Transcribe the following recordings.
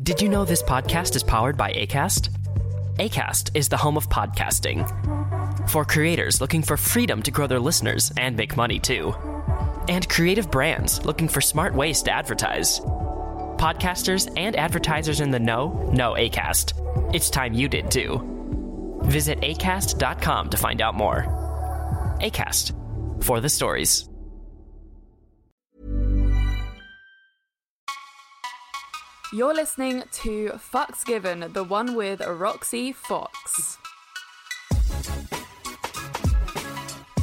Did you know this podcast is powered by ACAST? ACAST is the home of podcasting. For creators looking for freedom to grow their listeners and make money too. And creative brands looking for smart ways to advertise. Podcasters and advertisers in the know know ACAST. It's time you did too. Visit acast.com to find out more. ACAST for the stories. You're listening to Fucks Given, the one with Roxy Fox.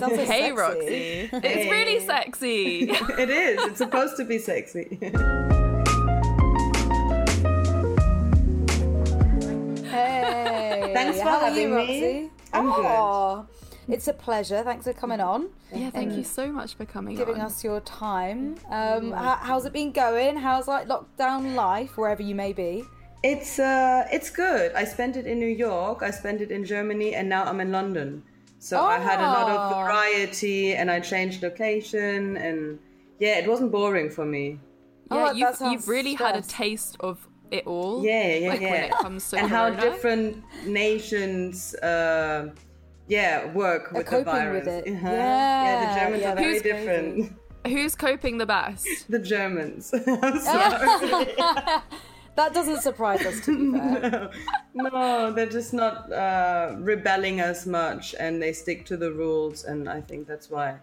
sounds so Hey. Roxy. It's really sexy. It is. It's supposed to be sexy. Hey, Thanks for how having you, me. Roxy? I'm good. It's a pleasure. Thanks for coming on, yeah, thank you so much for coming giving on. us your time. Um, how, how's it been going? How's like lockdown life wherever you may be? It's uh, it's good. I spent it in New York. I spent it in Germany, and now I'm in London. So I had a lot of Oh. variety, and I changed location, and yeah, it wasn't boring for me. yeah, Oh, you've, you've really had a taste of it all. Yeah, yeah, like yeah. when it comes to and how corona. different nations, uh, yeah, work with the coping virus. with it. Uh-huh. Yeah, yeah, the Germans yeah, are very that's crazy. different. Who's coping the best? The Germans. I'm sorry. That doesn't surprise us, to be fair. no, they're just not uh, rebelling as much, and they stick to the rules, and I think that's why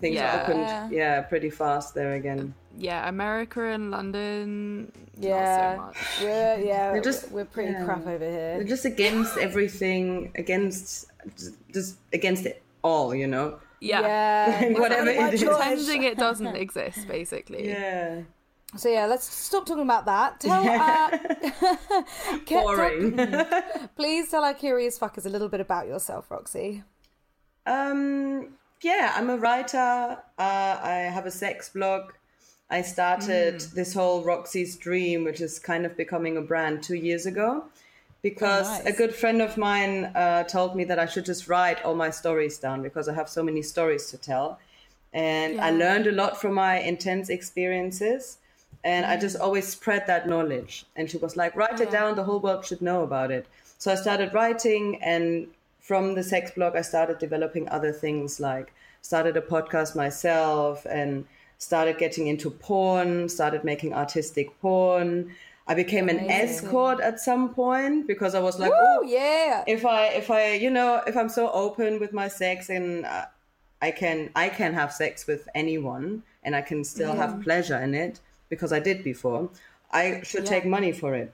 things Yeah. opened, yeah, pretty fast there again. Yeah, America and London. Yeah, Not so much. we're yeah, They're just- we're pretty yeah. crap over here. They're just against everything, against just against it all, you know. Yeah. Yeah, Whatever It's not it is. my choice. Pretending it doesn't exist, basically. Yeah, So yeah, let's stop talking about that. Tell, uh, get- boring. please tell our curious fuckers a little bit about yourself, Roxy. Um, yeah, I'm a writer. Uh, I have a sex blog. I started Mm. this whole Roxy's Dream, which is kind of becoming a brand two years ago, because Oh, nice. a good friend of mine uh, told me that I should just write all my stories down because I have so many stories to tell. And I learned a lot from my intense experiences. And I just always spread that knowledge. And she was like, write it down, the whole world should know about it. So I started writing, and from the sex blog, I started developing other things like started a podcast myself and started getting into porn, started making artistic porn. I became an Amazing. escort at some point because I was like, Oh oh, yeah, if I if I you know if I'm so open with my sex and uh, I can I can have sex with anyone and I can still have pleasure in it because I did before. I should take money for it.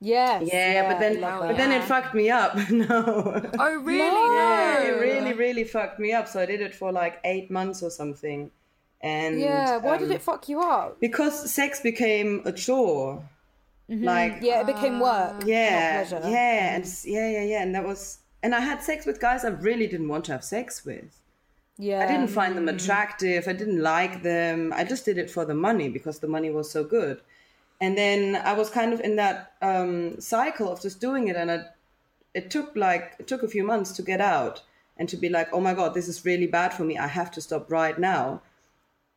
yes, Yeah, but then but that. then it fucked me up. no. Oh, really? No. it really really fucked me up. So I did it for like 8 months or something. And yeah. Why did um, it fuck you up? Because sex became a chore. Like Yeah, it became work. yeah, pleasure. yeah, and yeah, yeah, yeah, and that was, and I had sex with guys I really didn't want to have sex with. Yeah. I didn't find them attractive. I didn't like them. I just did it for the money because the money was so good. And then I was kind of in that um, cycle of just doing it, and I, it took like it took a few months to get out and to be like, oh my god, this is really bad for me. I have to stop right now.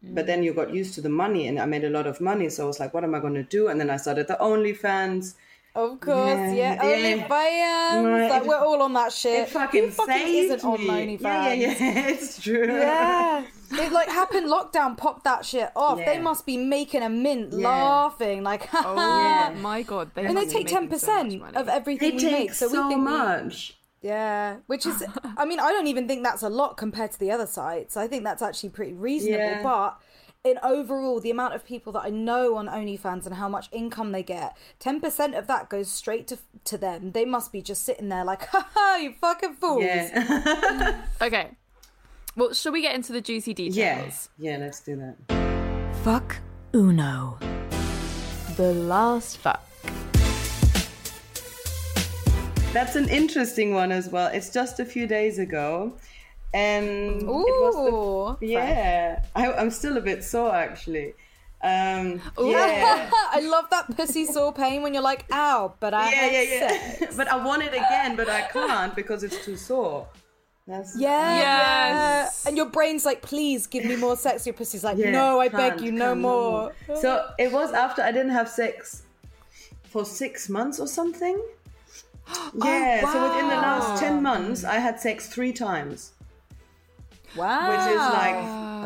But then you got used to the money, and I made a lot of money. So I was like, what am I going to do? And then I started the OnlyFans. Of course, yeah. Yeah, yeah. OnlyFans. Right. Like we're all on that shit. It fucking, Who fucking saved isn't on me. OnlyFans? Yeah, yeah, yeah. It's true. Yeah. it like happened lockdown, popped that shit off. They must be making a mint, Yeah. laughing like Oh Yeah. my god! They and they take ten making so much percent of They everything we take make. So, so, we think we- much. yeah, which is, I mean, I don't even think that's a lot compared to the other sites. I think that's actually pretty reasonable. Yeah. But in overall, the amount of people that I know on OnlyFans and how much income they get, ten percent of that goes straight to to them. They must be just sitting there like, ha ha, you fucking fools. Yeah. Okay. Well, shall we get into the juicy Yeah, details? yeah, let's do that. Fuck Uno. The last fuck. That's an interesting one as well. It's just a few days ago, and it was Ooh. the, yeah. I, I'm still a bit sore actually. Um, yeah, I love that pussy sore pain when you're like, ow, but I yeah, had yeah, sex. yeah. but I want it again, but I can't because it's too sore. That's Yeah, Yes. yeah. And your brain's like, please give me more sex. Your pussy's like, Yeah, no, I beg you, no can't, more. So it was after I didn't have sex for six months or something. Yeah, so within the last 10 months, I had sex three times, Wow. which is like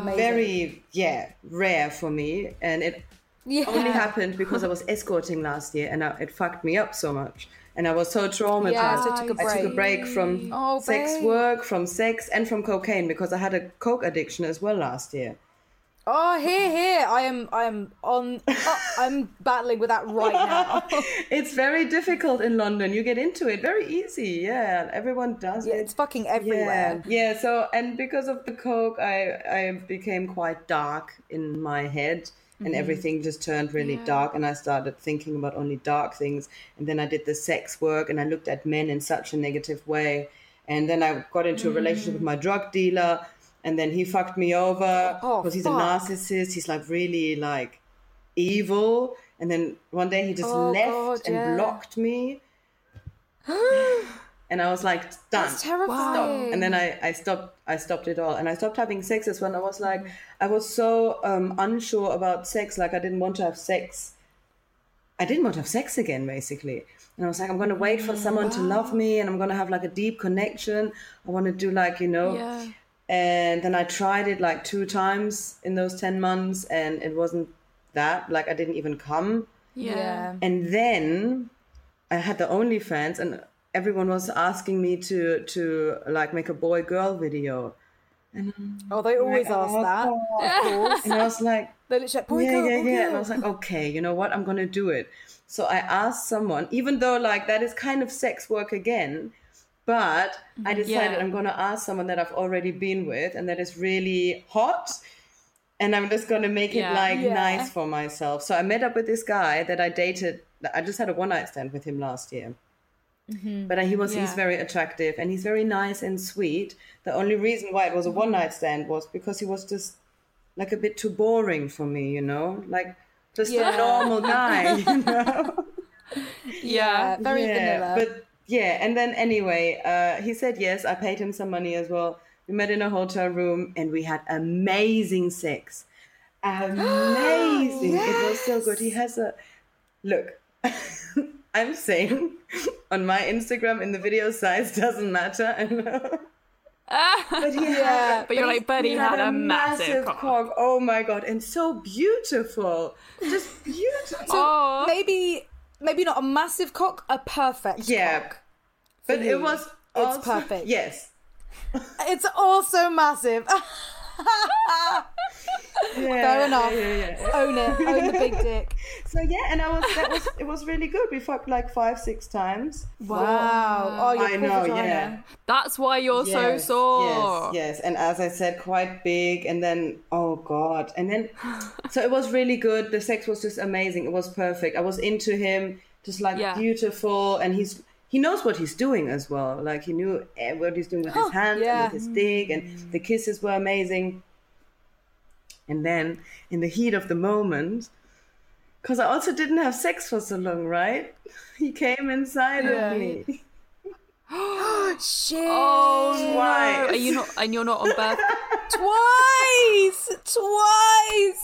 Amazing. very, yeah, rare for me. And it yeah. only happened because I was escorting last year and I, it fucked me up so much. And I was so traumatized. Yeah, you took I took a break. break from Oh, sex babe. work, from sex, and from cocaine because I had a coke addiction as well last year. Oh, here, here. I am, I am on. Oh, I'm battling with that right now. It's very difficult in London. You get into it very easy. Yeah, everyone does Yeah, it. it's fucking everywhere. Yeah, yeah. So, and because of the coke, I I became quite dark in my head, and mm-hmm. everything just turned really dark. And I started thinking about only dark things. And then I did the sex work, and I looked at men in such a negative way. And then I got into a mm. relationship with my drug dealer, and then he fucked me over Oh, because he's fuck. a narcissist. He's like really like evil. And then one day he just Oh, left God, and yeah. blocked me. and I was like, done. That's terrifying. And then I, I stopped I stopped it all. And I stopped having sex as well. And I was like I was so um, unsure about sex, like I didn't want to have sex. I didn't want to have sex again, basically. And I was like, I'm gonna wait for someone to love me and I'm gonna have like a deep connection. I wanna do like, you know, Yeah. And then I tried it like two times in those 10 months and it wasn't that. Like I didn't even come. Yeah. And then I had the only OnlyFans and everyone was asking me to to like make a boy girl video. and Oh, they always oh, ask that. Of course. And I was like, They literally like, boy, yeah, girl, yeah, boy, yeah. And I was like, okay, you know what? I'm gonna do it. So I asked someone, even though like that is kind of sex work again, but I mm-hmm. decided Yeah. I'm gonna ask someone that I've already been with and that is really hot. And I'm just gonna make it like Yeah. nice for myself. So I met up with this guy that I dated. I just had a one night stand with him last year. Mm-hmm. But he was he's very attractive and he's very nice and sweet. The only reason why it was a mm-hmm. one night stand was because he was just like a bit too boring for me, you know, like just Yeah. a normal guy, you know. Yeah. very vanilla. But yeah, and then anyway, uh, he said yes. I paid him some money as well. We met in a hotel room and we had amazing sex. Amazing! It was so good. He has a look. I'm saying on my Instagram in the video size doesn't matter. I know. But he Yeah, had, but you're like, but he had a massive cock. cock. Oh my god, and so beautiful, just beautiful. Oh. maybe, maybe not a massive cock, a perfect cock. yeah, cock. but you. it was. It's also- perfect. Yes. It's also massive. Yeah, Fair enough. Yeah, yeah, yeah. Own it. Own the big dick. So yeah, and I was that was it was really good. We fucked like five, six times. Wow. Oh, your I poor know, vagina. yeah. That's why you're so sore. Yes, yes, and as I said, quite big, and then oh god, and then so it was really good. The sex was just amazing. It was perfect. I was into him, just like Yeah. beautiful, and he's he knows what he's doing as well. Like he knew eh, what he's doing with his hands yeah. and with his dick, and the kisses were amazing. And then in the heat of the moment, because I also didn't have sex for so long, right? He came inside Yeah. of me. Oh shit. Oh, Twice. Are you not? And you're not on birth. Twice! Twice!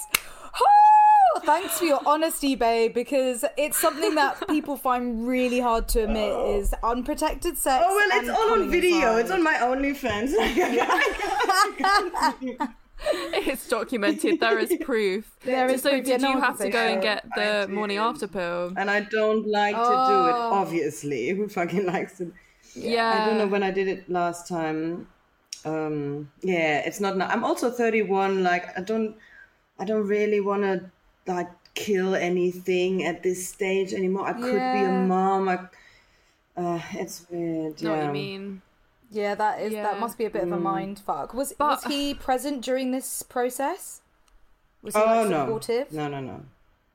Oh, thanks for your honesty, babe, because it's something that people find really hard to admit is unprotected sex. Oh well, it's all on video. inside. It's on my OnlyFans. It's documented. There is proof. There is so proof, did you have to go and get the morning after pill? and I don't like to do it. Oh. Obviously, who fucking likes it? Yeah. I don't know when I did it last time. Um, yeah, it's not. I'm also 31. Like I don't, I don't really want to like kill anything at this stage anymore. I could be a mom. I, uh, it's weird. Know what yeah. you mean? Yeah, that is Yeah. that must be a bit of a Mm. mind fuck. Was But- was he present during this process? Was he Oh like no, supportive? no, no, no.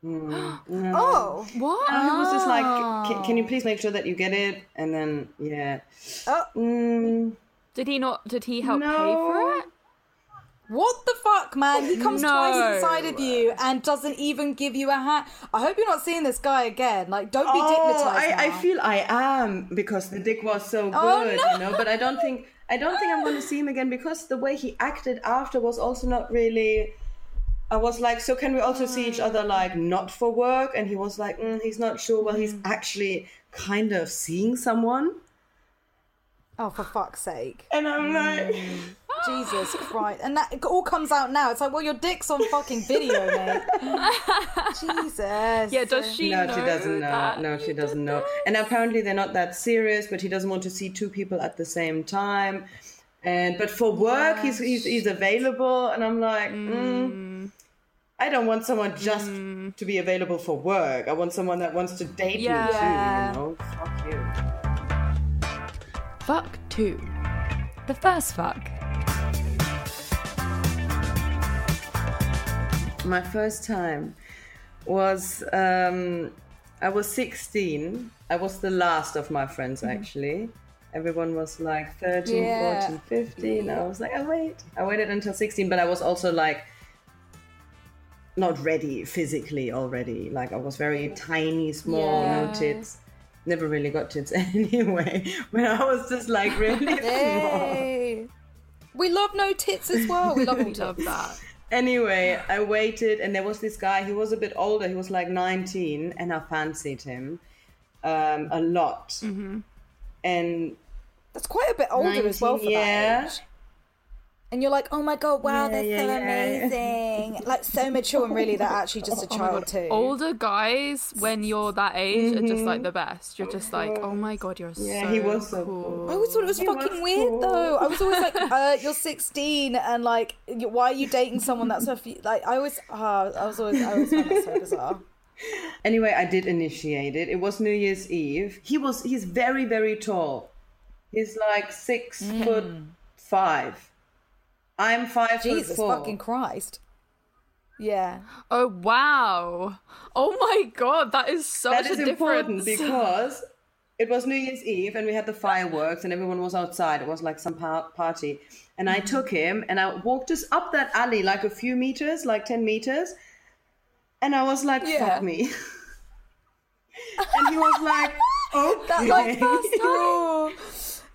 Mm, no. Oh, What? No, he was just like, "Can- can you please make sure that you get it? And then, yeah. oh, Mm, Did he not? Did he help pay for it? What the fuck, man? He comes No. twice inside of you and doesn't even give you a hat. I hope you're not seeing this guy again. Like, don't be oh, dignitized. I, I feel I am because the dick was so good, Oh, no. you know. But I don't think I don't think I'm going to see him again because the way he acted after was also not really. I was like, so can we also see each other like not for work? And he was like, mm, he's not sure. Well, he's actually kind of seeing someone. Oh, for fuck's sake. And I'm like, Jesus Christ. And that all comes out now. It's like, well, your dick's on fucking video, mate. Jesus. Yeah. Does she? no, know she doesn't know. No, she doesn't know. And apparently they're not that serious, but he doesn't want to see two people at the same time. And but for work, he's, he's he's available, and I'm like, mm, I don't want someone just to be available for work. I want someone that wants to date Yeah. me too. You know, fuck you. Fuck two. The first fuck. My first time was um, I was 16. I was the last of my friends actually. Everyone was like 13, Yeah. 14, 15. I was like, I wait. I waited until 16, but I was also like not ready physically already. Like I was very tiny, small, no tits. Never really got tits anyway. When I was just like really small. We love no tits as well. We love all tits. Love that. Anyway, I waited, and there was this guy. He was a bit older. He was like 19, and I fancied him um, a lot. Mm-hmm. And That's quite a bit older as well 19, for yeah. That age. And you're like, oh my god, wow, Yeah, they're yeah, so yeah. amazing. like so mature and really they're actually just a Oh child god, too. older guys when you're that age are just like the best. You're just like, oh my god, you're Yeah, so he was so cool. cool. I always thought it was He fucking was weird cool. though. I was always like, uh, you're 16 and like, why are you dating someone that's a few, like, I always, uh, I was always, I always found that so bizarre. anyway, I did initiate it. It was New Year's Eve. He was he's very very tall. He's like six Mm. foot five. I'm five Jesus foot four. fucking Christ. Yeah. Oh wow! Oh my god, that is such that is a important difference. because it was New Year's Eve and we had the fireworks and everyone was outside. It was like some par- party. And I mm-hmm. took him and I walked just up that alley like a few meters, like 10 meters. And I was like, Yeah. fuck me. and he was like, okay. That like raw,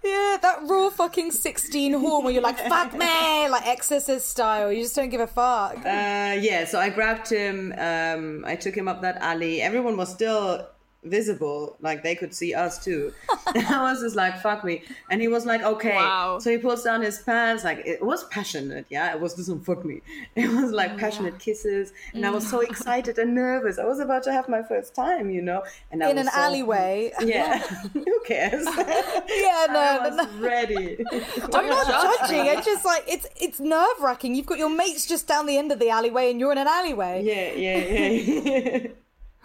yeah, that raw fucking sixteen horn where you're like fuck me, like Exorcist style. You just don't give a fuck. Uh, yeah, so I grabbed him. Um, I took him up that alley. Everyone was still visible, like they could see us too. and I was just like, "Fuck me!" And he was like, "Okay." Wow. So he pulls down his pants. Like it was passionate. Yeah, it was just some fuck me. It was Oh, like passionate kisses, and I was so mm. excited and nervous. I was about to have my first time, you know. And I In an so- alleyway. Yeah, who cares? Yeah, no, I no, no. ready. I'm not judging. It's just like it's it's nerve wracking. You've got your mates just down the end of the alleyway, and you're in an alleyway. Yeah, yeah, yeah.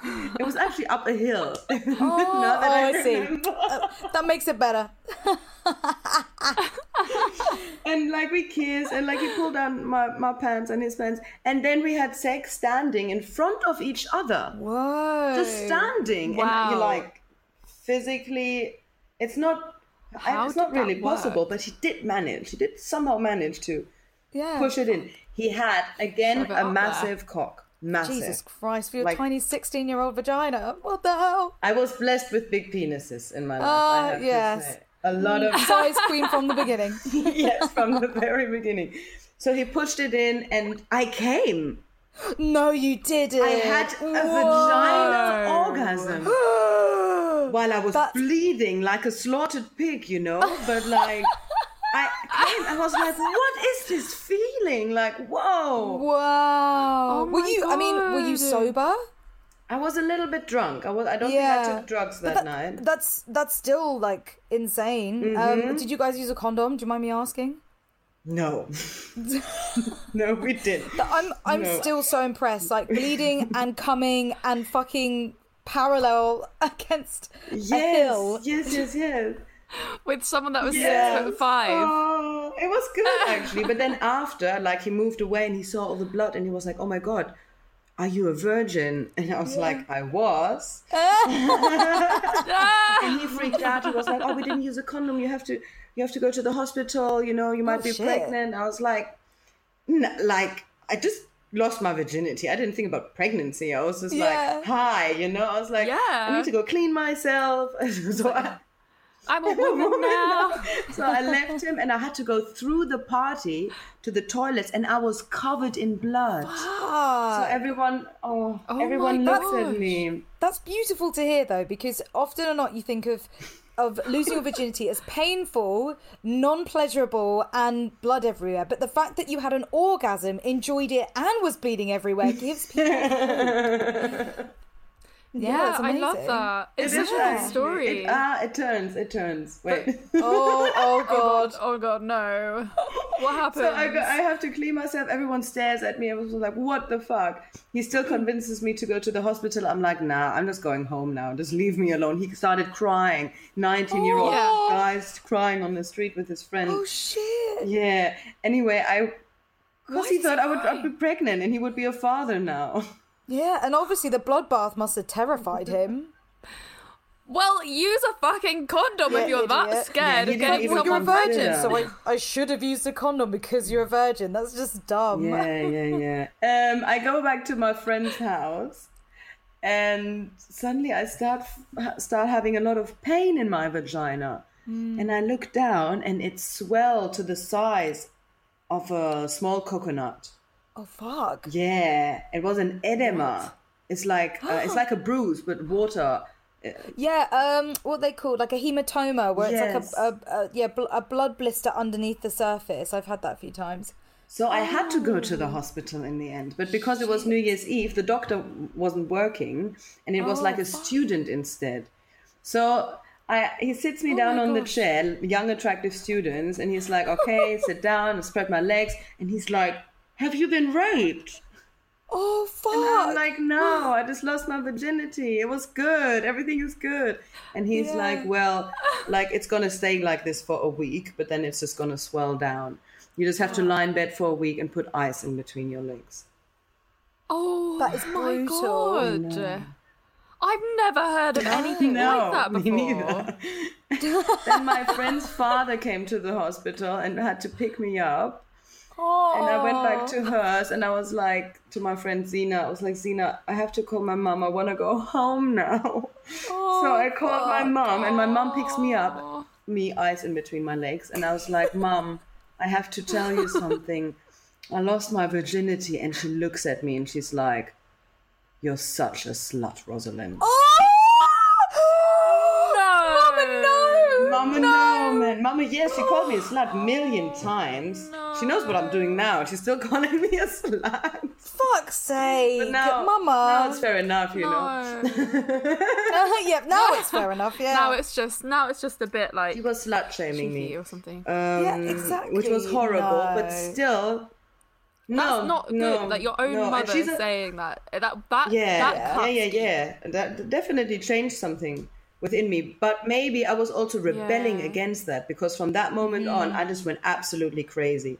It was actually up a hill. Oh, Now that oh, I see. Uh, that makes it better. and like we kissed, and like he pulled down my, my pants and his pants, and then we had sex standing in front of each other, Whoa. just standing. And Wow. you're like, physically, it's not. I- How it's not really possible, but he did manage. He did somehow manage to yeah. push it in. He had again a up there. massive cock, massive. Jesus Christ, for your Like- tiny 16 year old vagina. What the hell? I was blessed with big penises in my life. I oh, have yes. A lot of Size queen from the beginning. yes, from the very beginning. So he pushed it in, and I came. No, you didn't. I had a vagina orgasm while I was That's- bleeding like a slaughtered pig, you know. But like, I came. I was like, "What is this feeling? Like, whoa!" Wow. Oh were my you? I mean, were you sober? I was a little bit drunk. I was. I don't Yeah. think I took drugs But that, night. That's that's still like insane. Um, did you guys use a condom? Do you mind me asking? No, no, we did. I'm I'm No. still so impressed. Like bleeding and coming and fucking parallel against a Yes, hill. yes, yes, yes. with someone that was Yes. six foot five. Oh, it was good actually. But then after, like, he moved away and he saw all the blood and he was like, "Oh my god, are you a virgin?" And I was like, "I was." Ah! and he freaked out. He was like, "Oh, we didn't use a condom. You have to, you have to go to the hospital. You know, you might Oh, be shit. pregnant." I was like, N- "Like, I just." Lost my virginity. I didn't think about pregnancy. I was just Yeah. like, "Hi," you know. I was like, Yeah. "I need to go clean myself." so I, I'm a woman now. so I left him and I had to go through the party to the toilets and I was covered in blood. So Ah, everyone, oh, Oh everyone my looked at me. that's beautiful to hear though, because often or not you think of of losing your virginity as painful, non-pleasurable, and blood everywhere. But the fact that you had an orgasm, enjoyed it, and was bleeding everywhere gives people. Yeah, it's I love that. It's It such is a good story. It, ah, it turns, it turns. Wait. Oh, oh god. Oh god, no. What happened? So I, go, I have to clean myself. Everyone stares at me. I was like, what the fuck? He still convinces me to go to the hospital. I'm like, nah, I'm just going home now. Just leave me alone. He started crying. 19 year old Yeah. guys crying on the street with his friend. Oh shit. Yeah. Anyway, I. Because he thought he I would I'd be pregnant and he would be a father now. Yeah, and obviously the bloodbath must have terrified him. well, use a fucking condom Yeah, if you're that scared Yeah, he of getting even Well, you're a virgin, pregnant. so I, I should have used a condom because you're a virgin. That's just dumb. Yeah, yeah, yeah. Um, I go back to my friend's house, and suddenly I start start having a lot of pain in my vagina, and I look down, and it swelled to the size of a small coconut. Oh fuck. Yeah, it was an edema. It's like uh, it's like a bruise, but water. Yeah, um, what they call like a hematoma, where Yes. it's like a, a, a yeah bl- a blood blister underneath the surface. I've had that a few times. So I had to go to the hospital in the end, but because it was New Year's Eve, the doctor wasn't working, and it was like a student instead. So I, he sits me down my on the chair, young attractive students, and he's like, "Okay, sit down," and spread my legs, and he's like, "Have you been raped?" Oh fuck! And I'm like, "No, oh. I just lost my virginity. It was good. Everything is good." And he's like, "Well, like it's gonna stay like this for a week, but then it's just gonna swell down." You just have to oh. lie in bed for a week and put ice in between your legs. Oh That is my brutal. god. I've never heard of anything like that me before. neither. then my friend's father came to the hospital and had to pick me up. And I went back to hers and I was like to my friend Zena, I was like, Zena, I have to call my mom. I want to go home now. so I called my mom and my mom picks me up, me ice in between my legs. And I was like, Mom, I have to tell you something. I lost my virginity. And she looks at me and she's like, You're such a slut, Rosalind. No, Mama no. Mama, no, man. Mama, yes, she called me a slut a million times. She knows what I'm doing now. She's still calling me a slut. Fuck's sake, But now, now it's fair enough, you know. No. yeah, now it's fair enough. Yeah. now it's just now it's just a bit like He was slut shaming me, or something. um, Yeah, exactly. which was horrible, but still. No, That's not no, good. Like your own no. Mother she's a- saying that. That that yeah, that yeah, cuts yeah, deep. yeah. That definitely changed something within me. But maybe I was also rebelling Yeah. against that because from that moment on, mm. I just went absolutely crazy.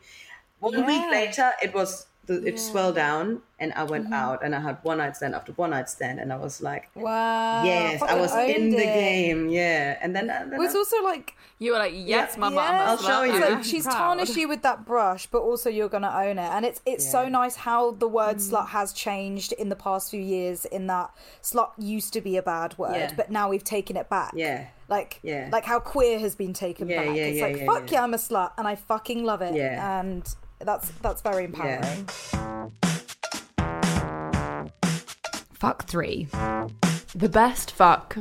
One week later, it was the, it swelled down, and I Mm-hmm. went out and I had one night stand after one night stand, and I was like, wow. yes, I was in the it. game, yeah. And then, and then Well, it's I- also like You were like, yes, Yeah, mama, yeah. I'm a I'll show you. I'm It's I'm like she's proud. tarnished you with that brush, but also you're gonna own it, and it's it's so nice how the word Mm. slut has changed in the past few years. In that slut used to be a bad word, Yeah. but now we've taken it back. Yeah. like Yeah. like how queer has been taken Yeah, back. yeah, it's yeah, like yeah, fuck yeah. yeah. I'm a slut, and I fucking love it. Yeah. and that's that's very empowering. Fuck three. The best fuck.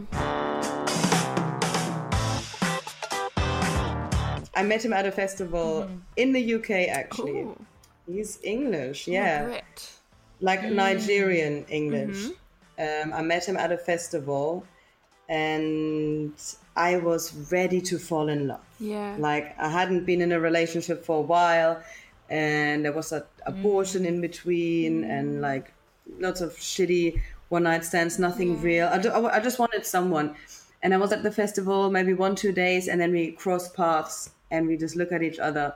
I met him at a festival in the UK. Actually, Ooh. he's English, yeah. Brit. like Mm. Nigerian English. Mm-hmm. Um, I met him at a festival, and I was ready to fall in love. Yeah. Like I hadn't been in a relationship for a while, and there was an abortion Mm. in between, and like lots of shitty one night stands, nothing real. I, ju- I just wanted someone. And I was at the festival maybe one, two days, and then we cross paths and we just look at each other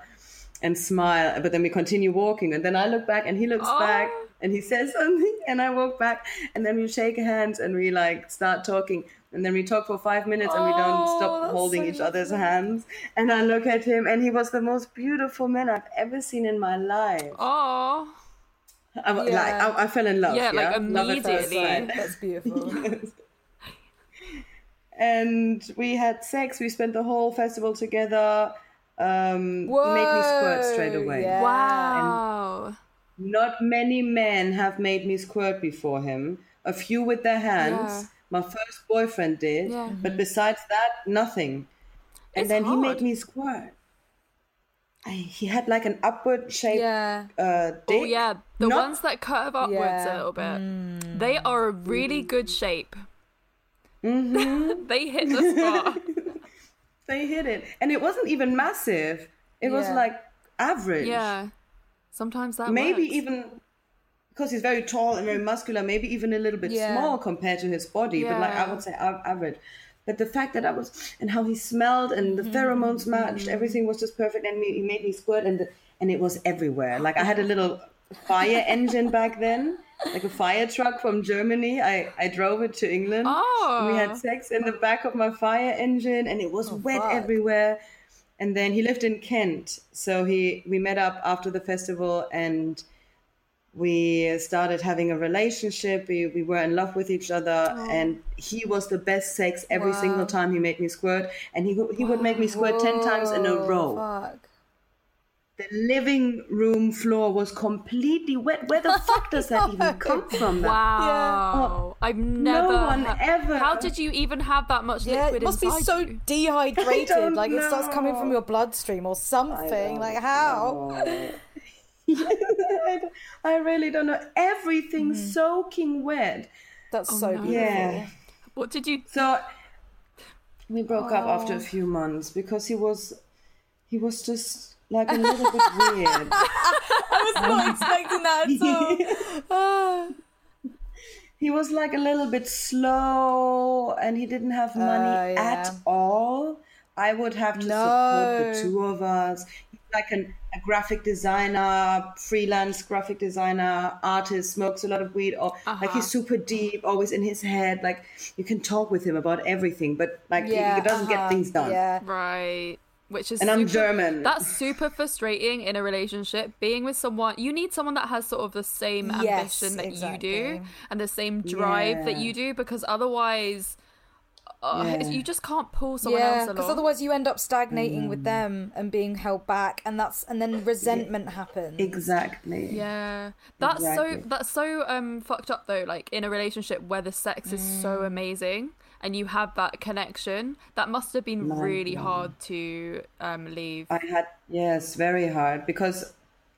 and smile. But then we continue walking, and then I look back and he looks back and he says something, and I walk back, and then we shake hands and we like start talking. And then we talk for five minutes and we don't Oh, stop holding so each other's hands. And I look at him and he was the most beautiful man I've ever seen in my life. Oh, I, wa- like, I, I fell in love. Yeah, like, at first immediately. That's beautiful. and we had sex. We spent the whole festival together. Um, he made me squirt straight Whoa, away. yeah. wow. Not many men have made me squirt before him. A few with their hands. Yeah. My first boyfriend did, Yeah. but mm-hmm. besides that, nothing. And It's then he made me squirt. I, he had like an upward shape. Yeah. uh, oh, dick. Oh yeah, the Not- ones that curve upwards Yeah. a little bit. Mm. They are a really good shape. Mm-hmm. they hit the spot. They hit it, and it wasn't even massive. It was like average. Yeah. Sometimes that maybe works. even because he's very tall and very muscular, maybe even a little bit Yeah. small compared to his body, but like I would say average. But the fact that I was and how he smelled and the mm-hmm. pheromones matched, mm-hmm. everything was just perfect, and he made me squirt, and the, and it was everywhere. Like I had a little fire engine back then, like a fire truck from Germany. I I drove it to England. Oh. We had oh. sex in the back of my fire engine, and it was oh, wet fuck. everywhere. And then he lived in Kent, so he we met up after the festival, and we started having a relationship. We we were in love with each other, oh. and he was the best sex every Wow. single time he made me squirt, and he he would make me squirt ten times in a row. Fuck. The living room floor was completely wet. Where the fuck does that even come from? that? Wow. Oh, I've never. no one ha- ever- How did you even have that much Yeah, liquid it must be so you? dehydrated. don't Like it starts coming from your bloodstream or something. Like how? I I really don't know. Everything Mm-hmm. soaking wet. That's Oh, so no. beautiful. Yeah. What did you? So we broke up after Oh. a few months because he was he was just like a little bit weird. I was not expecting that at all. He was like a little bit slow and he didn't have money Oh, at all. I would have to support the two of us. Like an, a graphic designer, freelance graphic designer, artist, smokes a lot of weed, or like Uh-huh. he's super deep, always in his head. Like you can talk with him about everything, but like he- Yeah, he, doesn't uh-huh, get things done. Yeah. Right. Which is And I'm German. That's super frustrating in a relationship. Being with someone, you need someone that has sort of the same Yes, ambition that you do and the same drive that you do, because otherwise, uh, Yeah. you just can't pull someone Yeah, else along. because otherwise you end up stagnating Mm. with them and being held back, and that's and then resentment happens. Exactly. Yeah, that's Exactly. so that's so um fucked up though. Like in a relationship where the sex is Mm. so amazing and you have that connection, that must have been really hard to um leave. I had yes, very hard because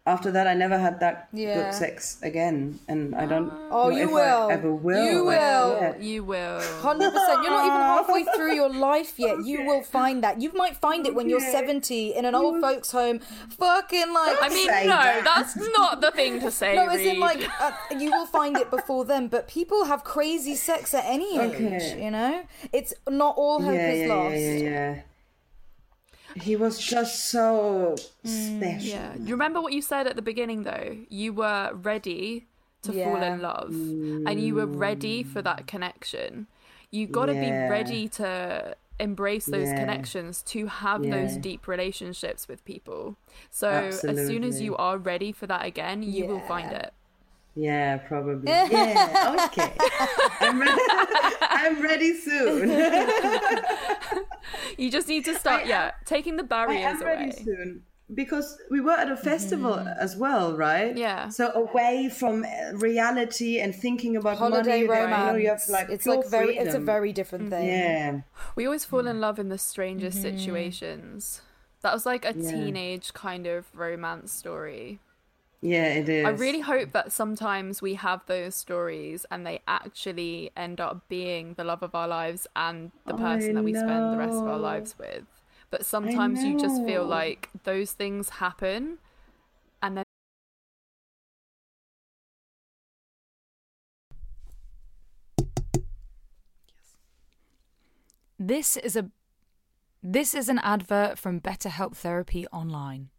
after that I never had that Yeah. good sex again, and I don't. Oh, know you if will. I ever will. You Like, will. yeah. You will. Hundred percent. You're not even halfway through your life yet. You will find that. You might find it when you're seventy in an old folks' home. Fucking like. I mean, no, that. that's not the thing to say. no, as in like uh, you will find it before then. But people have crazy sex at any age. Okay. You know, it's not all hope yeah, is yeah, lost. yeah, yeah, yeah. He was just so Mm, special. Yeah. You remember what you said at the beginning, though? You were ready to fall in love and you were ready for that connection. You got to Yeah. be ready to embrace those Yeah. connections to have those deep relationships with people. So as soon as you are ready for that again, you will find it. Yeah, probably. Yeah, okay. I'm ready. I'm ready soon. You just need to start, yeah, taking the barriers. I'm ready away. soon because we were at a festival as well, right? Yeah. So away from uh, reality and thinking about Holiday money, romance. You know, you have like it's like very. It's a very different thing. yeah. We always fall Mm. in love in the strangest Mm-hmm. situations. That was like a Yeah. teenage kind of romance story. Yeah, it is. I really hope that sometimes we have those stories and they actually end up being the love of our lives and the person that we spend the rest of our lives with. But sometimes you just feel like those things happen and then This is a this is an advert from BetterHelp Therapy Online.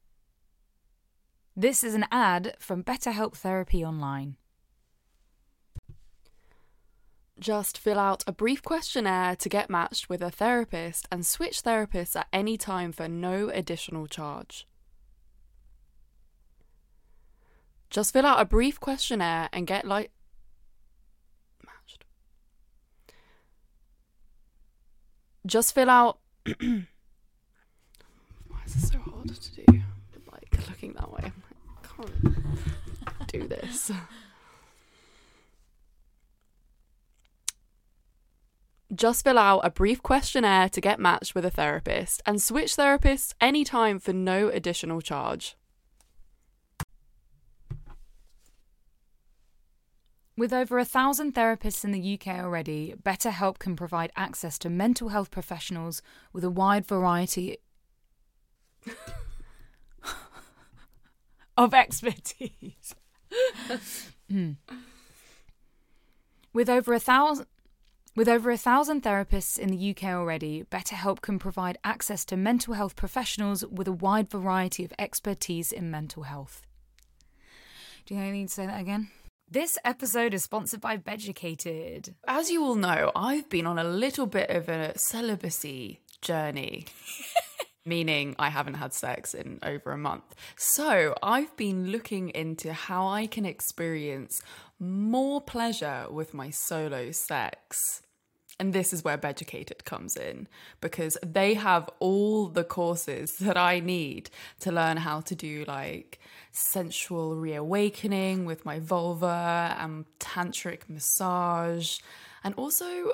This is an ad from BetterHelp Therapy Online. Just fill out a brief questionnaire to get matched with a therapist and switch therapists at any time for no additional charge. Just fill out a brief questionnaire and get like matched. Just fill out Why is this so hard to Can't do this. Just fill out a brief questionnaire to get matched with a therapist and switch therapists anytime for no additional charge. With over a thousand therapists in the UK already, BetterHelp can provide access to mental health professionals with a wide variety of expertise. Hmm. With over a thousand. With over a thousand therapists in the UK already, BetterHelp can provide access to mental health professionals with a wide variety of expertise in mental health. Do you I need to say that again? This episode is sponsored by Beducated. As you all know, I've been on a little bit of a celibacy journey. Meaning, I haven't had sex in over a month. So, I've been looking into how I can experience more pleasure with my solo sex. And this is where Beducated comes in because they have all the courses that I need to learn how to do like sensual reawakening with my vulva and tantric massage. And also,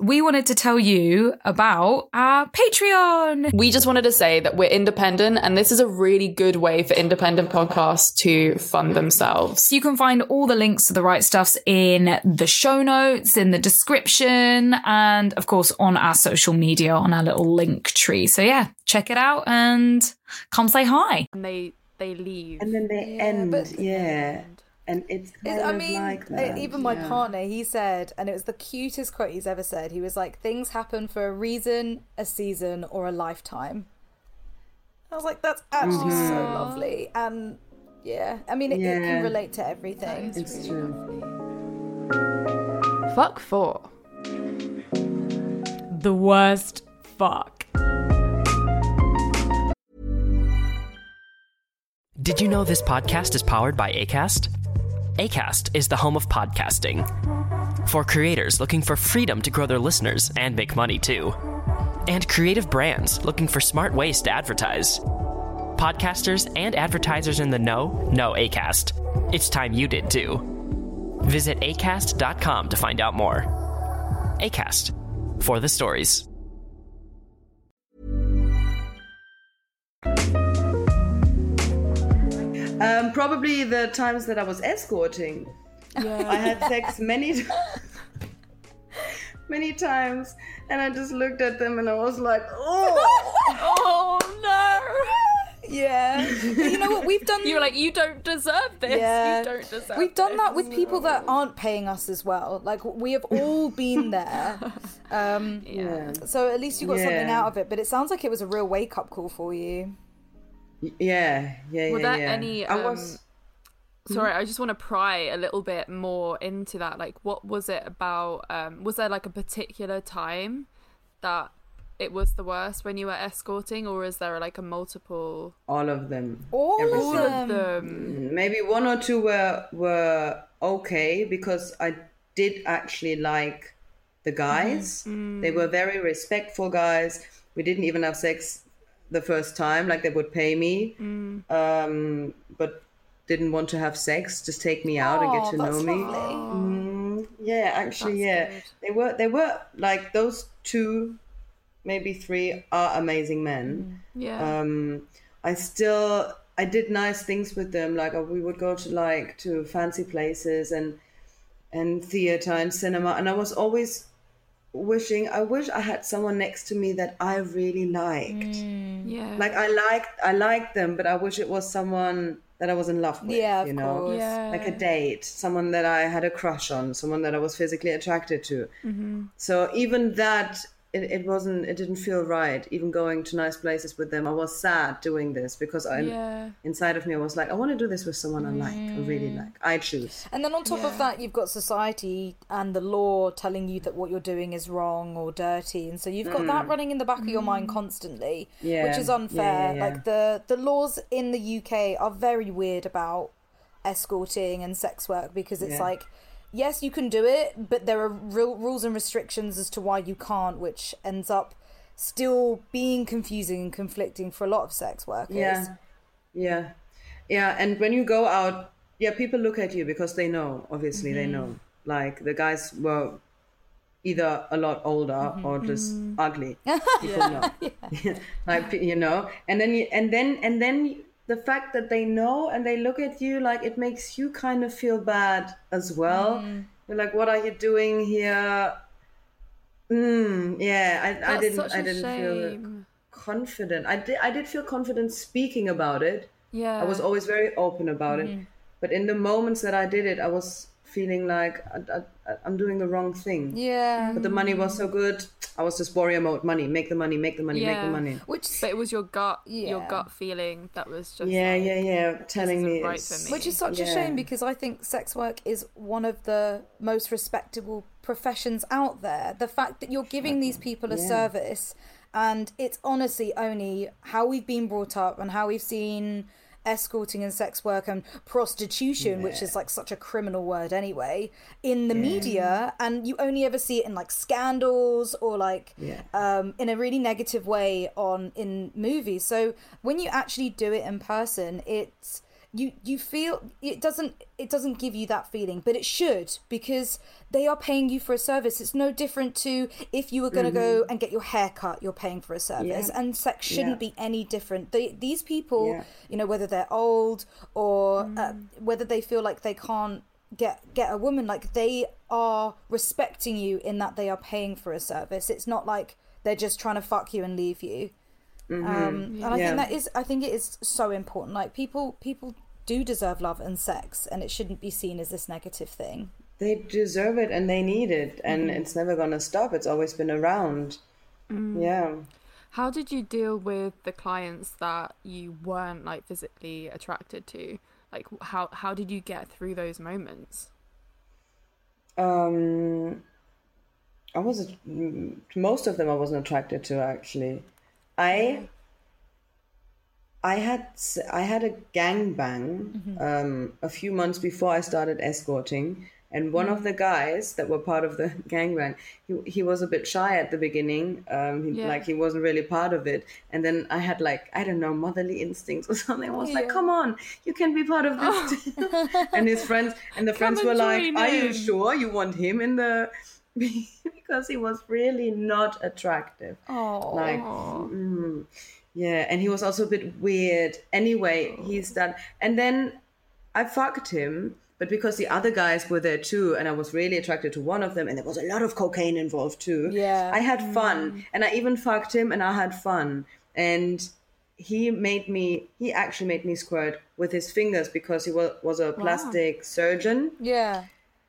We wanted to tell you about our Patreon. We just wanted to say that we're independent, and this is a really good way for independent podcasts to fund themselves. You can find all the links to the right stuffs in the show notes, in the description, and of course on our social media on our little link tree. So, yeah, check check it out and come say hi. And they they leave. And then they Yeah, end, but- yeah. And it's kind I of mean, like that. even my yeah. partner, he said, and it was the cutest quote he's ever said. He was like, "Things happen for a reason, a season, or a lifetime." I was like, "That's actually so mm-hmm. lovely," and yeah, I mean, it, it can relate to everything. It's true. Fuck four. The worst fuck. Did you know this podcast is powered by ACAST? ACAST is the home of podcasting. For creators looking for freedom to grow their listeners and make money too. And creative brands looking for smart ways to advertise. Podcasters and advertisers in the know know ACAST. It's time you did too. Visit acast.com to find out more. ACAST for the stories. Probably the times that I was escorting. Yeah. I had sex many, many times, and I just looked at them and I was like, oh. Oh no! Yeah, you know what? We've done. You're like, you don't deserve this. Yeah. You don't deserve. We've done this. that with people that aren't paying us as well. Like we have all been there. Um, Yeah. so at least you got something out of it. But it sounds like it was a real wake up call for you. Yeah, yeah, Were yeah. there yeah. any, I um, was. Sorry, I just want to pry a little bit more into that. Like, what was it about? Um, was there like a particular time that it was the worst when you were escorting, or is there like a multiple? All of them. All Every of All of them. them. Maybe one or two were were okay because I did actually like the guys. They were very respectful guys. We didn't even have sex the first time, like they would pay me, um, but didn't want to have sex. Just take me out and get to that's know me. Mm, yeah, actually, yeah, good. they were. They were like those two, maybe three are amazing men Yeah. um i still i did nice things with them like we would go to like to fancy places and and theater and cinema and i was always wishing i wish i had someone next to me that i really liked mm. yeah. like i liked i liked them but i wish it was someone that i was in love with Yeah, of you know course. Yeah. like a date someone that i had a crush on someone that i was physically attracted to mm-hmm. so even that it, it wasn't it didn't feel right even going to nice places with them i was sad doing this because i Yeah. inside of me i was like i want to do this with someone i like i really like i choose And then on top of that, you've got society and the law telling you that what you're doing is wrong or dirty, and so you've got that running in the back of your mind constantly, which Mm. Yeah. is Yeah, unfair. yeah, yeah. Like the the laws in the UK are very weird about escorting and sex work because it's Yeah. like. Yes, you can do it, but there are real rules and restrictions as to why you can't, which ends up still being confusing and conflicting for a lot of sex workers. yeah. Yeah. Yeah and when you go out yeah people look at you because they know obviously they mm-hmm. know. Like the guys were either a lot older mm-hmm. or just mm-hmm. ugly. People know. Like you know and then you, and then and then the fact that they know and they look at you like it makes you kind of feel bad as well. You're like what are you doing here? Mm, yeah i, I didn't I didn't feel confident. I did i did feel confident speaking about it. Yeah. I was always very open about it. But in the moments that I did it, I was feeling like I, I, I'm doing the wrong thing. Yeah. But the money was so good. I was just warrior mode. Money, make the money, make the money, make the money. Which But it was your gut, your gut feeling that was just Yeah, like, yeah, yeah. Telling me, right it's- for me. Which is such a shame because I think sex work is one of the most respectable professions out there. The fact that you're giving these people a Yeah. service and it's honestly only how we've been brought up and how we've seen escorting and sex work and prostitution which is like such a criminal word anyway in the media and you only ever see it in like scandals or like Yeah. um, in a really negative way on in movies. So when you actually do it in person, it's you you feel it doesn't it doesn't give you that feeling, but it should because they are paying you for a service. It's no different to if you were going to go and get your hair cut, you're paying for a service, Yeah. and sex shouldn't Yeah. be any different. They, these people, Yeah. you know, whether they're old or uh, whether they feel like they can't get get a woman like they are respecting you in that they are paying for a service it's not like they're just trying to fuck you and leave you Um, and I think that is, I think it is so important. Like people, people do deserve love and sex, and it shouldn't be seen as this negative thing. They deserve it and they need it, and it's never gonna stop. It's always been around. Yeah. How did you deal with the clients that you weren't like physically attracted to? Like how how did you get through those moments? Um, I was mm, most of them I wasn't attracted to actually. I I had I had a gangbang um, a few months before I started escorting, and one of the guys that were part of the gangbang, he he was a bit shy at the beginning, um, he, Yeah. like he wasn't really part of it. And then I had like I don't know motherly instincts or something. I was like, come on, you can be part of this. too." and his friends and the friends and were like, join are you sure you want him in the? because he was really not attractive. Oh, Like, mm, yeah, and he was also a bit weird. Anyway, he's done. And then I fucked him, but because the other guys were there too, and I was really attracted to one of them, and there was a lot of cocaine involved too. Yeah. I had fun, mm. and I even fucked him, and I had fun. And he made me, he actually made me squirt with his fingers because he was, was a plastic surgeon yeah.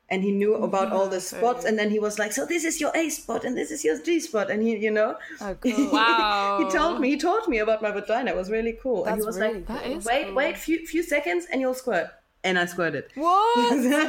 And he knew mm-hmm. about all the spots and then he was like so this is your a spot and this is your g spot and he you know Oh, cool. Wow. he told me he taught me about my vagina it was really cool and he was really like cool. Wait cool. wait few few seconds and you'll squirt and i squirted What?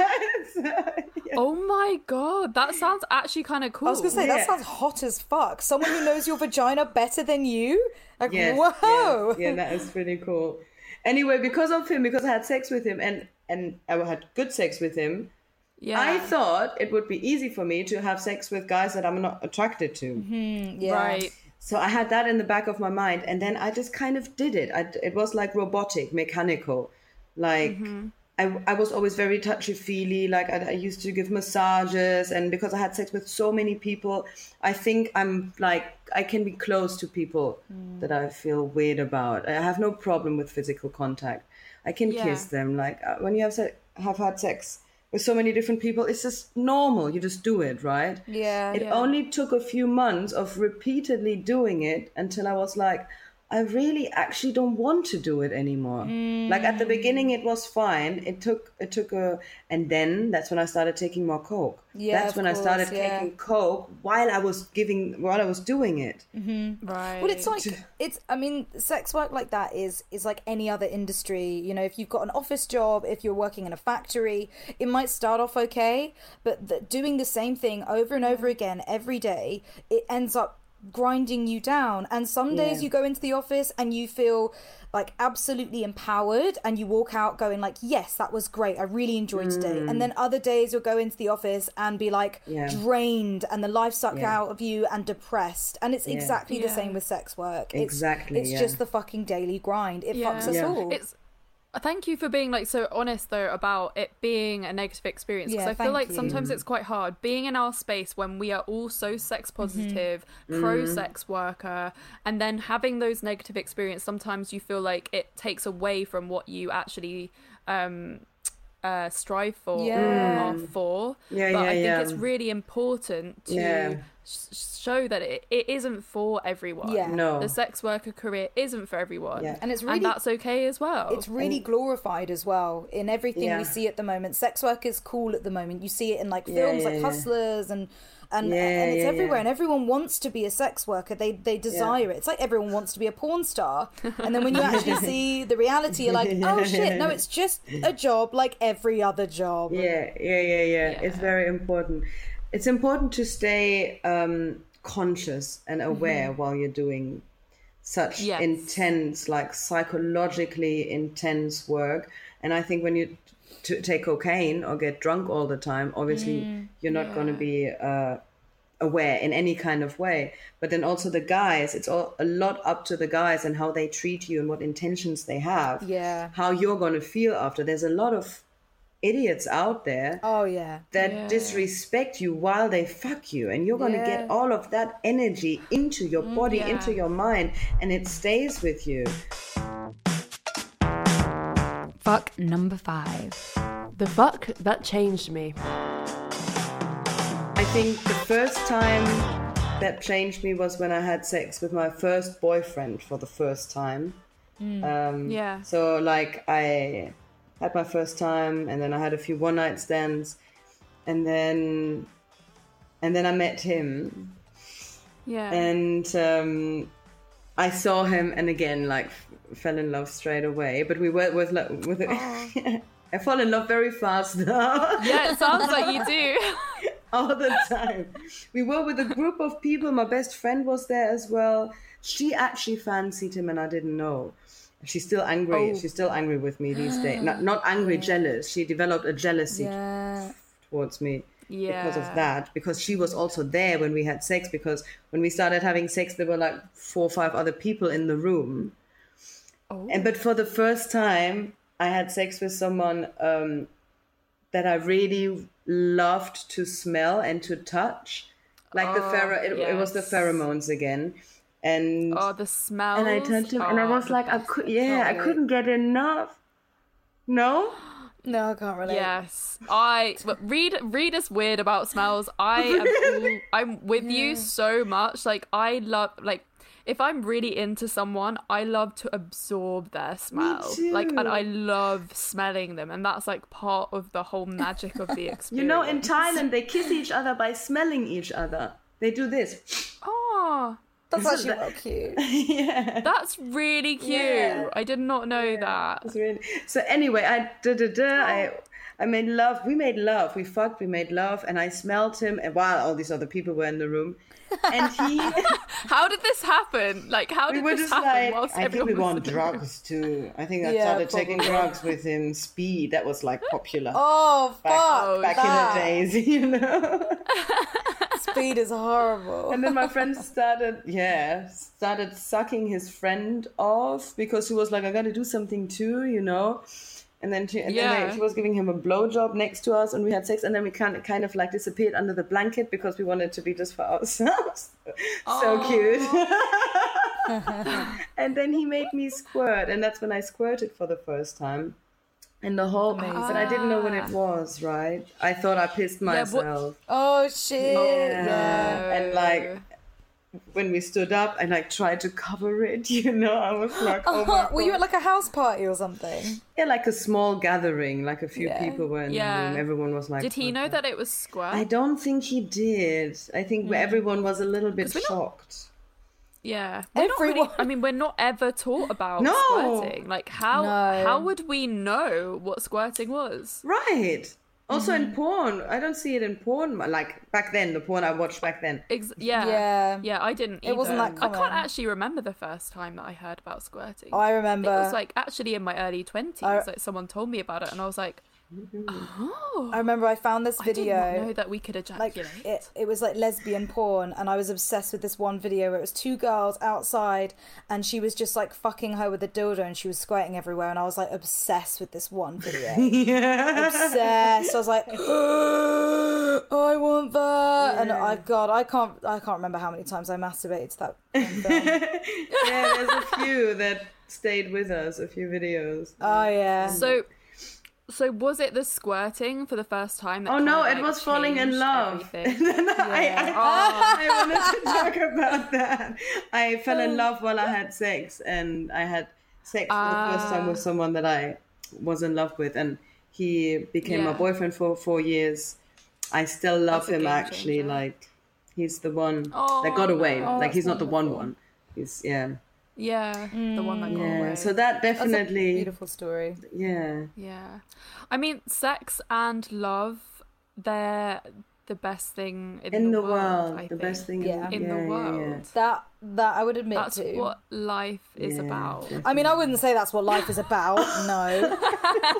Oh my god, that sounds actually kind of cool. I was gonna say Yeah. that sounds hot as fuck. Someone who knows your vagina better than you. Like, yes, whoa. yes, yeah that is pretty cool anyway because of him because i had sex with him and and i had good sex with him yeah. i thought it would be easy for me to have sex with guys that i'm not attracted to mm-hmm. Mm-hmm. Yeah. right. So I had that in the back of my mind, and then I just kind of did it. I, it was like robotic, mechanical. Like mm-hmm. I, I was always very touchy feely. Like I, I used to give massages, and because I had sex with so many people, I think I'm like I can be close to people mm. that I feel weird about. I have no problem with physical contact. I can Yeah. kiss them. Like uh, when you have se- have had sex with so many different people, it's just normal. You just do it, right? Yeah. It only took a few months of repeatedly doing it until I was like, I really actually don't want to do it anymore. Like at the hmm. beginning it was fine. It took it took a and then that's when I started taking more coke. Yeah, that's of when I started yeah. taking coke while I was giving while I was doing it. Mm-hmm. Right. Well, it's like it's. I mean, sex work like that is is like any other industry. You know, if you've got an office job, if you're working in a factory, it might start off okay, but the, doing the same thing over and over again every day, it ends up grinding you down. And some days Yeah. you go into the office and you feel like absolutely empowered and you walk out going like yes that was great i really enjoyed today and then other days you'll go into the office and be like Mm. Yeah. drained and the life sucked Yeah. out of you and depressed and it's exactly the same with sex work It's- Exactly, it's yeah. just the fucking daily grind it Yeah. fucks us Yeah. all It's thank you for being like so honest though about it being a negative experience because Yeah, I feel like you. sometimes it's quite hard being in our space when we are all so sex positive, pro sex worker, and then having those negative experiences. Sometimes you feel like it takes away from what you actually um uh strive for or Yeah. are for. Yeah, but yeah, I think yeah. it's really important to Yeah. sh- show that it, it isn't for everyone. Yeah. No. The sex worker career isn't for everyone. Yeah. And it's really- and that's okay as well. it's really glorified as well in everything Yeah. we see at the moment sex work is cool at the moment you see it in like Yeah, films yeah, like yeah. hustlers and and, Yeah, and it's yeah, everywhere yeah. and everyone wants to be a sex worker they they desire it it's like everyone wants to be a porn star and then when you actually see the reality you're like oh shit no it's just a job like every other job Yeah, yeah, yeah, yeah. It's very important. It's important to stay um, conscious and aware while you're doing such Yes. intense, like psychologically intense work. And I think when you t- take cocaine or get drunk all the time, obviously you're not going to be uh, aware in any kind of way. But then also the guys, it's all a lot up to the guys and how they treat you and what intentions they have. Yeah. How you're going to feel after. There's a lot of idiots out there oh yeah that disrespect you while they fuck you and you're going to Yeah. get all of that energy into your body yeah. into your mind and it stays with you Fuck number five. The fuck that changed me. i think the first time that changed me was when I had sex with my first boyfriend for the first time. Um, Yeah. So like I had my first time, and then I had a few one night stands, and then and then I met him, Yeah. and um, I saw him, and again like f- fell in love straight away. But we were with like with. I fall in love very fast now. yeah, it sounds like you do. all the time. We were with a group of people. My best friend was there as well. She actually fancied him, and I didn't know. She's still angry. Oh. She's still angry with me these days. Not not angry, jealous. She developed a jealousy Yeah. towards me Yeah. because of that. Because she was also there when we had sex. Because when we started having sex, there were like four or five other people in the room. Oh. And but for the first time, I had sex with someone um, that I really loved to smell and to touch, like the Oh, pharaoh. It, it was the pheromones again, and Oh, the smell. and I touched him, and I was like, I could, yeah, I couldn't get enough. No, No, I can't relate. Yes, I but Reed Reed is weird about smells. I am I'm with you so much. Like I love like if I'm really into someone, I love to absorb their smell. Like and. I love smelling them, and that's like part of the whole magic of the experience. you know, in Thailand they kiss each other by smelling each other. They do this. oh, That's actually well cute. yeah. that's really cute. Yeah. I did not know that. It's really so anyway i da, da, da, i oh. I made love we made love we fucked we made love and i smelled him and while all these other people were in the room and he How did this happen? Like how we did were this just happen? like i think we want room? drugs too i think i Yeah, started taking drugs with him speed that was like popular Oh, back, fuck. back that. in the days you know Speed is horrible. and then my friend started yeah started sucking his friend off because he was like i gotta do something too you know and then she, and then Yeah. they, she was giving him a blowjob next to us and we had sex and then we kind of, kind of like disappeared under the blanket because we wanted to be just for ourselves. So cute. And then he made me squirt and that's when i squirted for the first time. And the whole but i didn't know what it ah. was right? I thought i pissed Yeah, myself. Oh, shit. Yeah. and like when we stood up, and I like tried to cover it. You know, I was like, oh uh-huh. my Were you at like a house party or something? yeah, like a small gathering, like a few Yeah. people were in Yeah. the room. Everyone was like, Did he know that it was squirt? I don't think he did. I think hmm. everyone was a little bit we're not- shocked. Yeah, we're not really, Everyone- I mean, we're not ever taught about No. squirting. Like, how No. how would we know what squirting was? Right. Also Mm-hmm. in porn, I don't see it in porn. Like back then, the porn I watched back then. Ex- yeah, Yeah. yeah. I didn't. It wasn't either. that I can't actually remember the first time that I heard about squirting. I remember. it was like actually in my early twenties. I- like someone told me about it, and I was like, oh, I remember I found this I did video. not know that we could like ejaculate. it, it was like lesbian porn and i was obsessed with this one video where it was two girls outside and she was just like fucking her with a dildo and she was squirting everywhere and i was like obsessed with this one video yeah. obsessed i was like i want that and i god i can't i can't remember how many times i masturbated to that yeah, there's a few that stayed with us. A few videos. oh yeah so, so was it the squirting for the first time? That Oh kind no, of, it like, was falling in love. everything? I, I, I wanted oh. to talk about that. I fell in oh. love while I had sex, and I had sex for the first time with ah. someone that I was in love with, and he became my boyfriend for four years. I still love That's him. Actually, changer. like he's the one Oh, that got oh, away. no. like he's not the one one. He's yeah, Yeah, the one that got yeah. away. So that That's a definitely, beautiful story yeah. Yeah. I mean, sex and love, they're the best thing in, In the, the world. world, I the think. best thing Yeah. in yeah, the world. yeah. that that i would admit That's to what life is Yeah, about. I mean, I wouldn't say that's what life is about. No,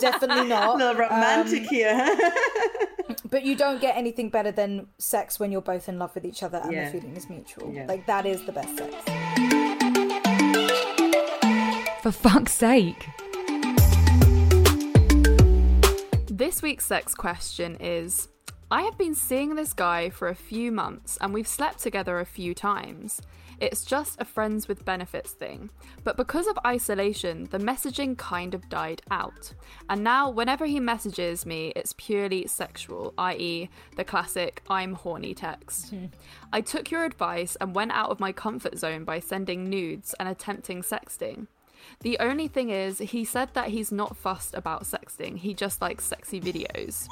definitely A not. little romantic Um, here. But you don't get anything better than sex when you're both in love with each other and Yeah. the feeling is mutual. Yeah. Like that is the best sex. For fuck's sake. This week's sex question is I have been seeing this guy for a few months and we've slept together a few times. It's just a friends with benefits thing. But because of isolation, the messaging kind of died out. And now, whenever he messages me, it's purely sexual, i.e., the classic I'm horny text. Hmm. I took your advice and went out of my comfort zone by sending nudes and attempting sexting. The only thing is, he said that he's not fussed about sexting. He just likes sexy videos.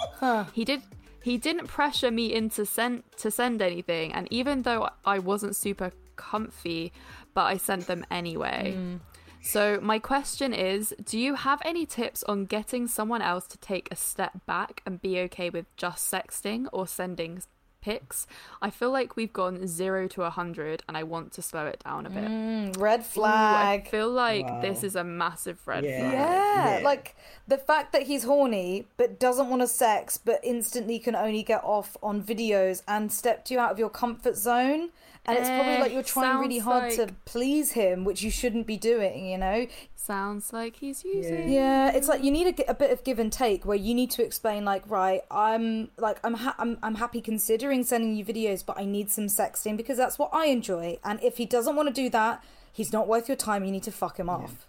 He did. He didn't pressure me into send to send anything, and even though I wasn't super comfy, but I sent them anyway. Mm. So my question is, do you have any tips on getting someone else to take a step back and be okay with just sexting or sending pics? I feel like we've gone 0 to a 100 and I want to slow it down a bit. Mm, red Ooh, I feel like Wow. this is a massive red Yeah. flag. Yeah, Yeah. like the fact that he's horny but doesn't want to sex, but instantly can only get off on videos and stepped you out of your comfort zone. And it's probably Eh, like you're trying really sounds hard to please him, which you shouldn't be doing, you know? Sounds like he's using. Yeah, it's like you need a a, bit of give and take where you need to explain, like, right, I'm like, I'm, ha- I'm, I'm happy considering sending you videos, but I need some sexting because that's what I enjoy. And if he doesn't want to do that, he's not worth your time. You need to fuck him off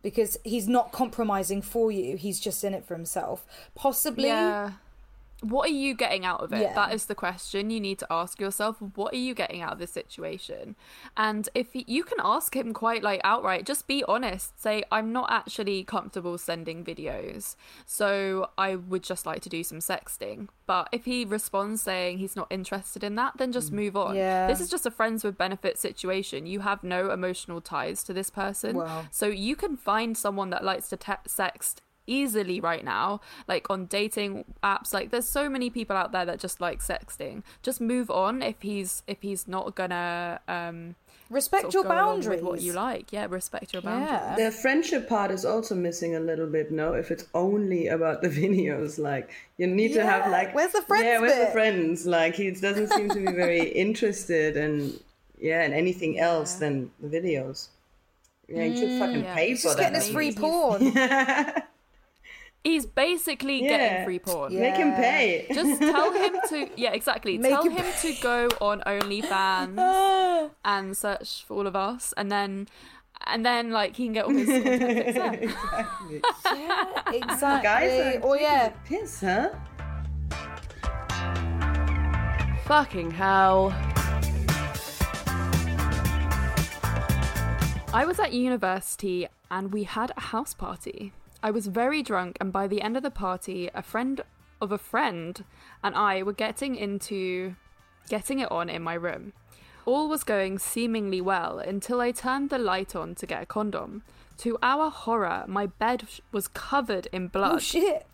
because he's not compromising for you. He's just in it for himself. Possibly, Yeah. What are you getting out of it? Yeah. That is the question you need to ask yourself. What are you getting out of this situation? And if he, you can ask him quite like outright, just be honest. Say, I'm not actually comfortable sending videos, so I would just like to do some sexting. But if he responds saying he's not interested in that, then just mm, move on. Yeah. This is just a friends with benefit situation. You have no emotional ties to this person. Wow. So you can find someone that likes to te- sext easily right now like on dating apps like there's so many people out there that just like sexting just move on if he's if he's not gonna um respect sort of your go along boundaries. with what you like yeah respect your boundaries Yeah. The friendship part is also missing a little bit, no? If it's only about the videos, like you need to have like where's the friends Yeah, where's bit? the friends? Like he doesn't seem to be very interested in yeah, in anything else than the videos. Yeah, you should fucking Yeah. pay He's for Just that. getting his free He's- porn. he's basically Yeah. getting free porn Make him pay. just tell him to yeah exactly Make tell him him to go on OnlyFans and search for all of us and then and then like he can get all his content fixed there. exactly. Guys are or yeah, Piss, huh? Fucking hell. I was at university and we had a house party. I was very drunk, and by the end of the party, a friend of a friend and I were getting into getting it on in my room. All was going seemingly well until I turned the light on to get a condom. To our horror, my bed was covered in blood. oh shit.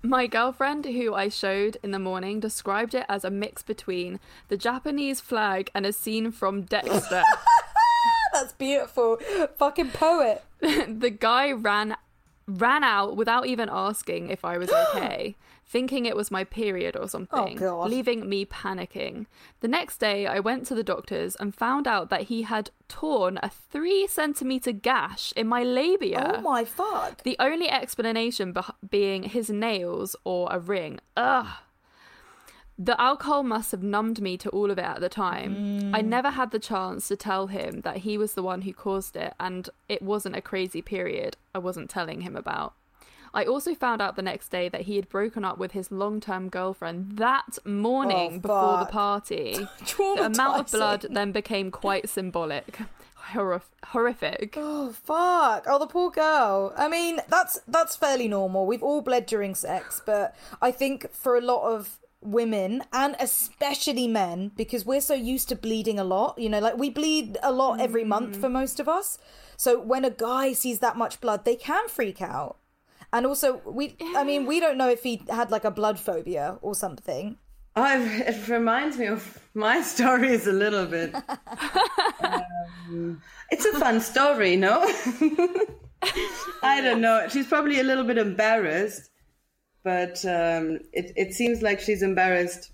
My girlfriend, who I showed in the morning, described it as a mix between the Japanese flag and a scene from Dexter. That's beautiful. Fucking poet. the guy ran ran out without even asking if I was okay, thinking it was my period or something, oh, God. leaving me panicking. The next day, I went to the doctors and found out that he had torn a three centimeter gash in my labia. Oh my fuck. The only explanation beh being his nails or a ring. Ugh. The alcohol must have numbed me to all of it at the time. I mm. never had the chance to tell him that he was the one who caused it and it wasn't a crazy period I wasn't telling him about. I also found out the next day that he had broken up with his long term girlfriend that morning Oh, before the party. the amount of blood then became quite symbolic. Horrif- horrific. Oh fuck! Oh, the poor girl. I mean, that's that's fairly normal. We've all bled during sex, but I think for a lot of women and especially men, because we're so used to bleeding a lot, you know, like we bleed a lot every month for most of us. So when a guy sees that much blood, they can freak out. And also, we, I mean, we don't know if he had like a blood phobia or something. Oh, it it reminds me of my stories a little bit. um, it's a fun story, no? I don't know. She's probably a little bit embarrassed, but um, it it seems like she's embarrassed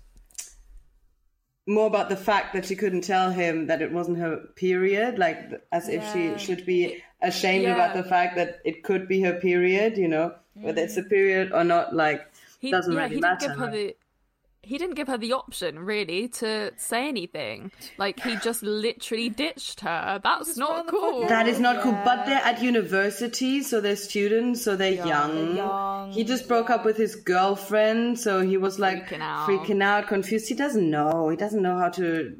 more about the fact that she couldn't tell him that it wasn't her period, like as if she should be ashamed about the fact that it could be her period. You know, whether it's a period or not, like He, doesn't yeah, really he matter. didn't give her the he didn't give her the option really to say anything. Like he just literally ditched her. That's not cool. That is not cool. But they're at university, so they're students, so they're young. young, He just broke up with his girlfriend, so he was like Freaking out. freaking out, confused. He doesn't know. He doesn't know how to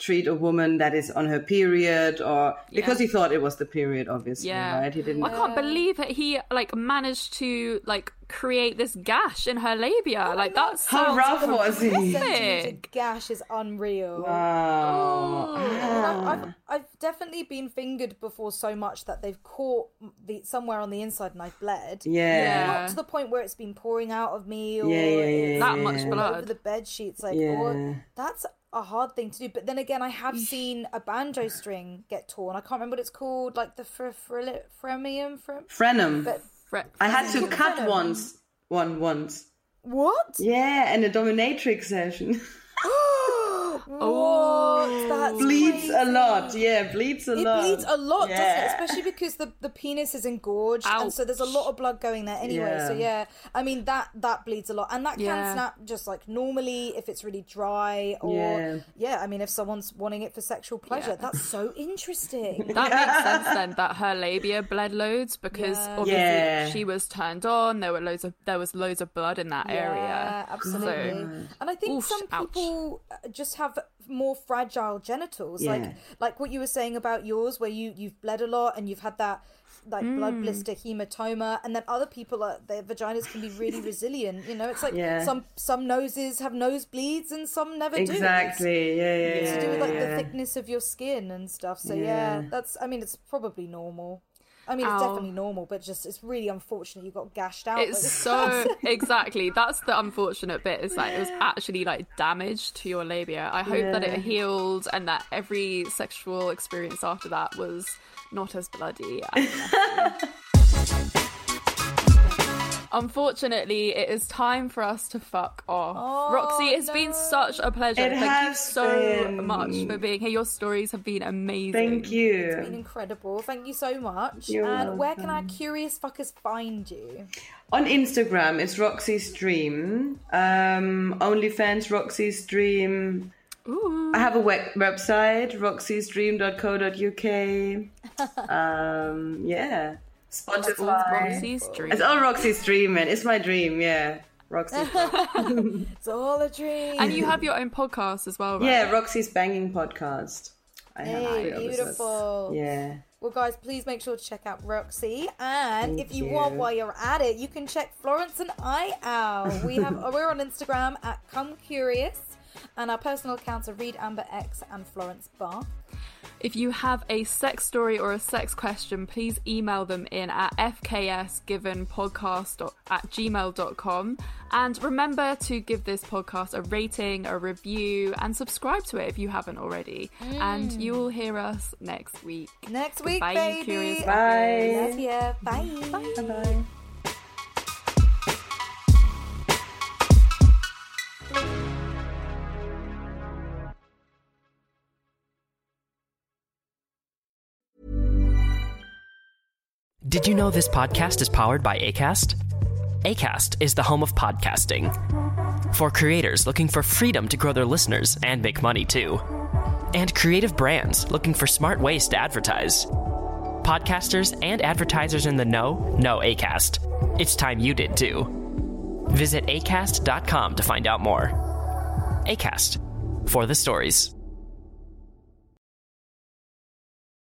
treat a woman that is on her period, or because he thought it was the period, obviously, yeah, right? He didn't. I can't believe that he like managed to like create this gash in her labia. Oh like that's How so rough was he? Centimeter horrific. gash is unreal. Wow. And I've, I've, ah. I've definitely been fingered before so much that they've caught the somewhere on the inside and I've bled. Yeah. Yeah. Not to the point where it's been pouring out of me or Yeah, yeah, yeah, it's That yeah. much blood. over the bed sheets. Like, Yeah. or, that's a hard thing to do. But then again, I have seen a banjo string get torn. I can't remember what it's called, like the fr- fr- fremium. Fr- Frenum. but Fre- I had to Frenum. cut once. One once. what? Yeah, in a dominatrix session. Oh, What? That's bleeds a lot. Yeah, bleeds a It lot. It bleeds a lot, doesn't it? Especially because the, the penis is engorged, and so there's a lot of blood going there anyway. So Yeah. yeah, I mean that that bleeds a lot, and that can Yeah. snap just like normally if it's really dry, or Yeah. yeah, I mean if someone's wanting it for sexual pleasure, that's so interesting. That makes sense then that her labia bled loads because Yeah. obviously Yeah. she was turned on. There were loads of there was loads of blood in that Yeah, area. absolutely. And I think Oof, some people uh, just have more fragile genitals, Yeah. like like what you were saying about yours, where you you've bled a lot and you've had that like Mm. blood blister hematoma and then other people are their vaginas can be really resilient you know it's like Yeah. some some noses have nosebleeds and some never do Exactly. Yeah, yeah, it's yeah. to do with like the thickness of your skin and stuff so Yeah. that's i mean it's probably normal i mean it's Ow. definitely normal but just it's really unfortunate you got gashed out It's so exactly. That's the unfortunate bit. Is that it was actually like damage to your labia. I hope that it healed and that every sexual experience after that was not as bloody. and messy. Unfortunately, it is time for us to fuck off. Roxy, it's been such a pleasure. It Thank you so been. much for being here. Your stories have been amazing. Thank you. It's been incredible. Thank you so much. You're and where can our curious fuckers find you? On Instagram, it's Roxy's Dream. Um, OnlyFans, Roxy's Dream. Ooh. I have a web- website, roxysdream.co.uk. um, yeah. Spotify. Roxy's dream. It's all Roxy's Dream, man. It's my dream, yeah. Roxy's It's all a dream. And you have your own podcast as well, right? Yeah, Roxy's Banging Podcast. I Hey, three beautiful. Yeah. Well, guys, please make sure to check out Roxy. And Thank if you, you. want, while you're at it, you can check Florence and I out. We have we're on Instagram at Come Curious, and our personal accounts are Reed Amber X and Florence Bark. If you have a sex story or a sex question, please email them in at fksgivenpodcast at gmail.com. And remember to give this podcast a rating, a review, and subscribe to it if you haven't already. And mm. you will hear us next week. Next week, Bye, baby. curious Bye. Love ya. Bye. Bye. Did you know this podcast is powered by ACAST? ACAST is the home of podcasting. For creators looking for freedom to grow their listeners and make money too. And creative brands looking for smart ways to advertise. Podcasters and advertisers in the know know ACAST. It's time you did too. Visit acast.com to find out more. ACAST for the stories.